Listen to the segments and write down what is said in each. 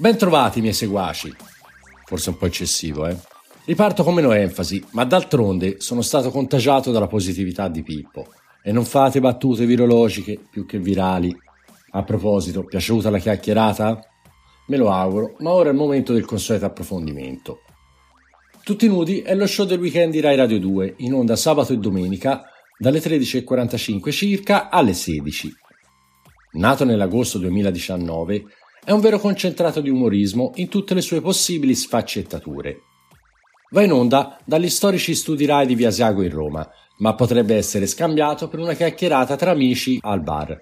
Bentrovati miei seguaci. Forse un po' eccessivo, eh? Riparto con meno enfasi, ma d'altronde sono stato contagiato dalla positività di Pippo. E non fate battute virologiche più che virali. A proposito, piaciuta la chiacchierata? Me lo auguro, ma ora è il momento del consueto approfondimento. Tutti nudi è lo show del weekend di Rai Radio 2, in onda sabato e domenica, dalle 13.45 circa alle 16. Nato nell'agosto 2019, è un vero concentrato di umorismo in tutte le sue possibili sfaccettature. Va in onda dagli storici studi Rai di Via Asiago in Roma, ma potrebbe essere scambiato per una chiacchierata tra amici al bar.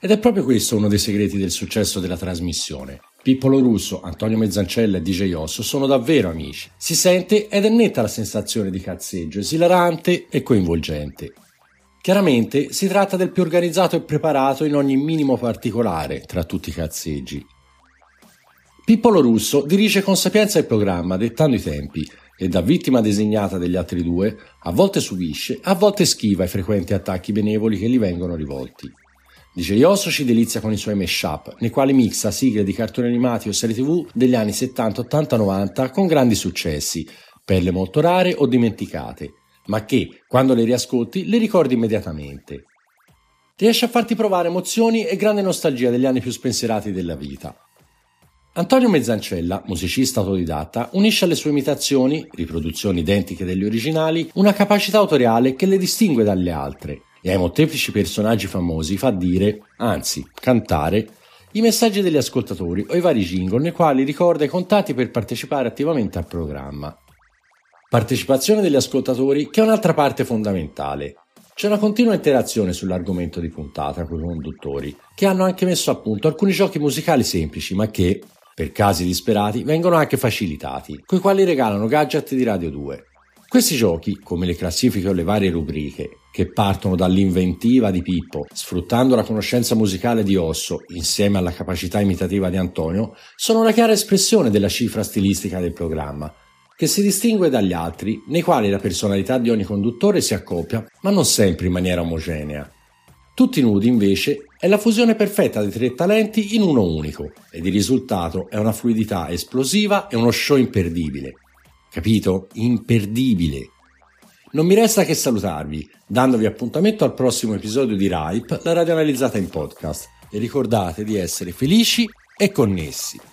Ed è proprio questo uno dei segreti del successo della trasmissione. Pippolo Russo, Antonio Mezzancella e DJ Osso sono davvero amici. Si sente ed è netta la sensazione di cazzeggio, esilarante e coinvolgente. Chiaramente si tratta del più organizzato e preparato in ogni minimo particolare tra tutti i cazzeggi. Pippolo Russo dirige con sapienza il programma, dettando i tempi, e da vittima designata degli altri due, a volte subisce, a volte schiva i frequenti attacchi benevoli che gli vengono rivolti. Dice Yosso ci delizia con i suoi mashup, nei quali mixa sigle di cartoni animati o serie tv degli anni 70, 80, 90 con grandi successi, perle molto rare o dimenticate, ma che, quando le riascolti, le ricordi immediatamente. Riesce a farti provare emozioni e grande nostalgia degli anni più spensierati della vita. Antonio Mezzancella, musicista autodidatta, unisce alle sue imitazioni, riproduzioni identiche degli originali, una capacità autoriale che le distingue dalle altre e ai molteplici personaggi famosi fa dire, anzi cantare, i messaggi degli ascoltatori o i vari jingle nei quali ricorda i contatti per partecipare attivamente al programma. Partecipazione degli ascoltatori che è un'altra parte fondamentale. C'è una continua interazione sull'argomento di puntata con i conduttori, che hanno anche messo a punto alcuni giochi musicali semplici, ma che, per casi disperati, vengono anche facilitati, coi quali regalano gadget di Radio 2. Questi giochi, come le classifiche o le varie rubriche, che partono dall'inventiva di Pippo, sfruttando la conoscenza musicale di Osso insieme alla capacità imitativa di Antonio, sono la chiara espressione della cifra stilistica del programma, che si distingue dagli altri, nei quali la personalità di ogni conduttore si accoppia, ma non sempre in maniera omogenea. Tutti nudi, invece, è la fusione perfetta dei tre talenti in uno unico, ed il risultato è una fluidità esplosiva e uno show imperdibile. Capito? Imperdibile. Non mi resta che salutarvi, dandovi appuntamento al prossimo episodio di RIPE, la radio analizzata in podcast, e ricordate di essere felici e connessi.